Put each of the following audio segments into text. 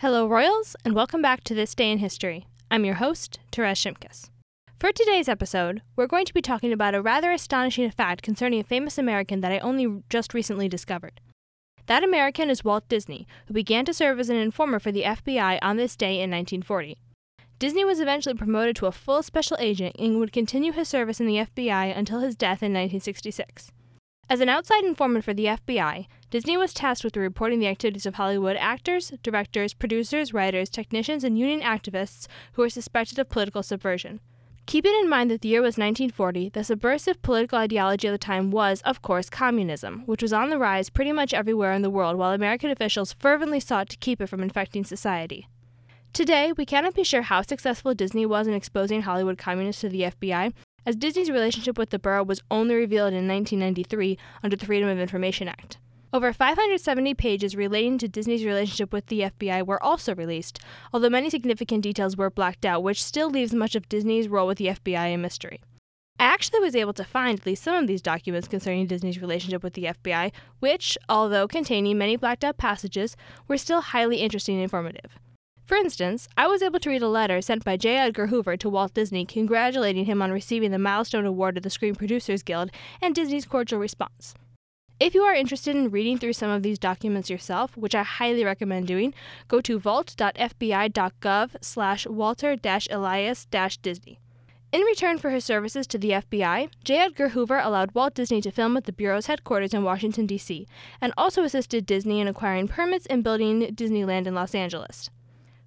Hello, Royals, and welcome back to This Day in History. I'm your host, Therese Shimkus. For today's episode, we're going to be talking about a rather astonishing fact concerning a famous American that I only just recently discovered. That American is Walt Disney, who began to serve as an informer for the FBI on this day in 1940. Disney was eventually promoted to a full special agent and would continue his service in the FBI until his death in 1966. As an outside informant for the FBI, Disney was tasked with reporting the activities of Hollywood actors, directors, producers, writers, technicians, and union activists who were suspected of political subversion. Keeping in mind that the year was 1940, the subversive political ideology of the time was, of course, communism, which was on the rise pretty much everywhere in the world while American officials fervently sought to keep it from infecting society. Today, we cannot be sure how successful Disney was in exposing Hollywood communists to the FBI, as Disney's relationship with the Bureau was only revealed in 1993 under the Freedom of Information Act. Over 570 pages relating to Disney's relationship with the FBI were also released, although many significant details were blacked out, which still leaves much of Disney's role with the FBI a mystery. I actually was able to find at least some of these documents concerning Disney's relationship with the FBI, which, although containing many blacked out passages, were still highly interesting and informative. For instance, I was able to read a letter sent by J. Edgar Hoover to Walt Disney congratulating him on receiving the Milestone Award of the Screen Producers Guild and Disney's cordial response. If you are interested in reading through some of these documents yourself, which I highly recommend doing, go to vault.fbi.gov slash walter-elias-disney. In return for his services to the FBI, J. Edgar Hoover allowed Walt Disney to film at the Bureau's headquarters in Washington, D.C., and also assisted Disney in acquiring permits and building Disneyland in Los Angeles.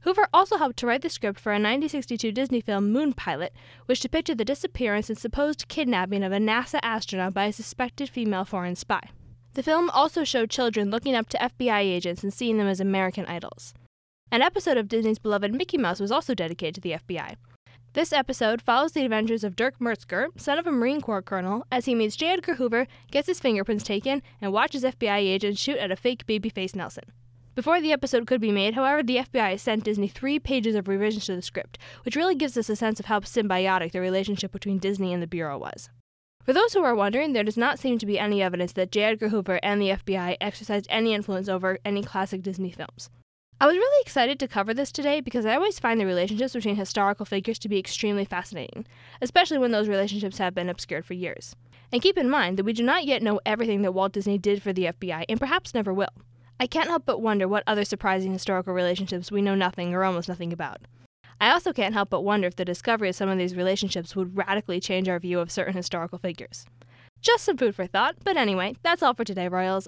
Hoover also helped to write the script for a 1962 Disney film, Moon Pilot, which depicted the disappearance and supposed kidnapping of a NASA astronaut by a suspected female foreign spy. The film also showed children looking up to FBI agents and seeing them as American idols. An episode of Disney's beloved Mickey Mouse was also dedicated to the FBI. This episode follows the adventures of Dirk Metzger, son of a Marine Corps colonel, as he meets J. Edgar Hoover, gets his fingerprints taken, and watches FBI agents shoot at a fake babyface Nelson. Before the episode could be made, however, the FBI sent Disney three pages of revisions to the script, which really gives us a sense of how symbiotic the relationship between Disney and the Bureau was. For those who are wondering, there does not seem to be any evidence that J. Edgar Hoover and the FBI exercised any influence over any classic Disney films. I was really excited to cover this today because I always find the relationships between historical figures to be extremely fascinating, especially when those relationships have been obscured for years. And keep in mind that we do not yet know everything that Walt Disney did for the FBI and perhaps never will. I can't help but wonder what other surprising historical relationships we know nothing or almost nothing about. I also can't help but wonder if the discovery of some of these relationships would radically change our view of certain historical figures. Just some food for thought, but anyway, that's all for today, Royals.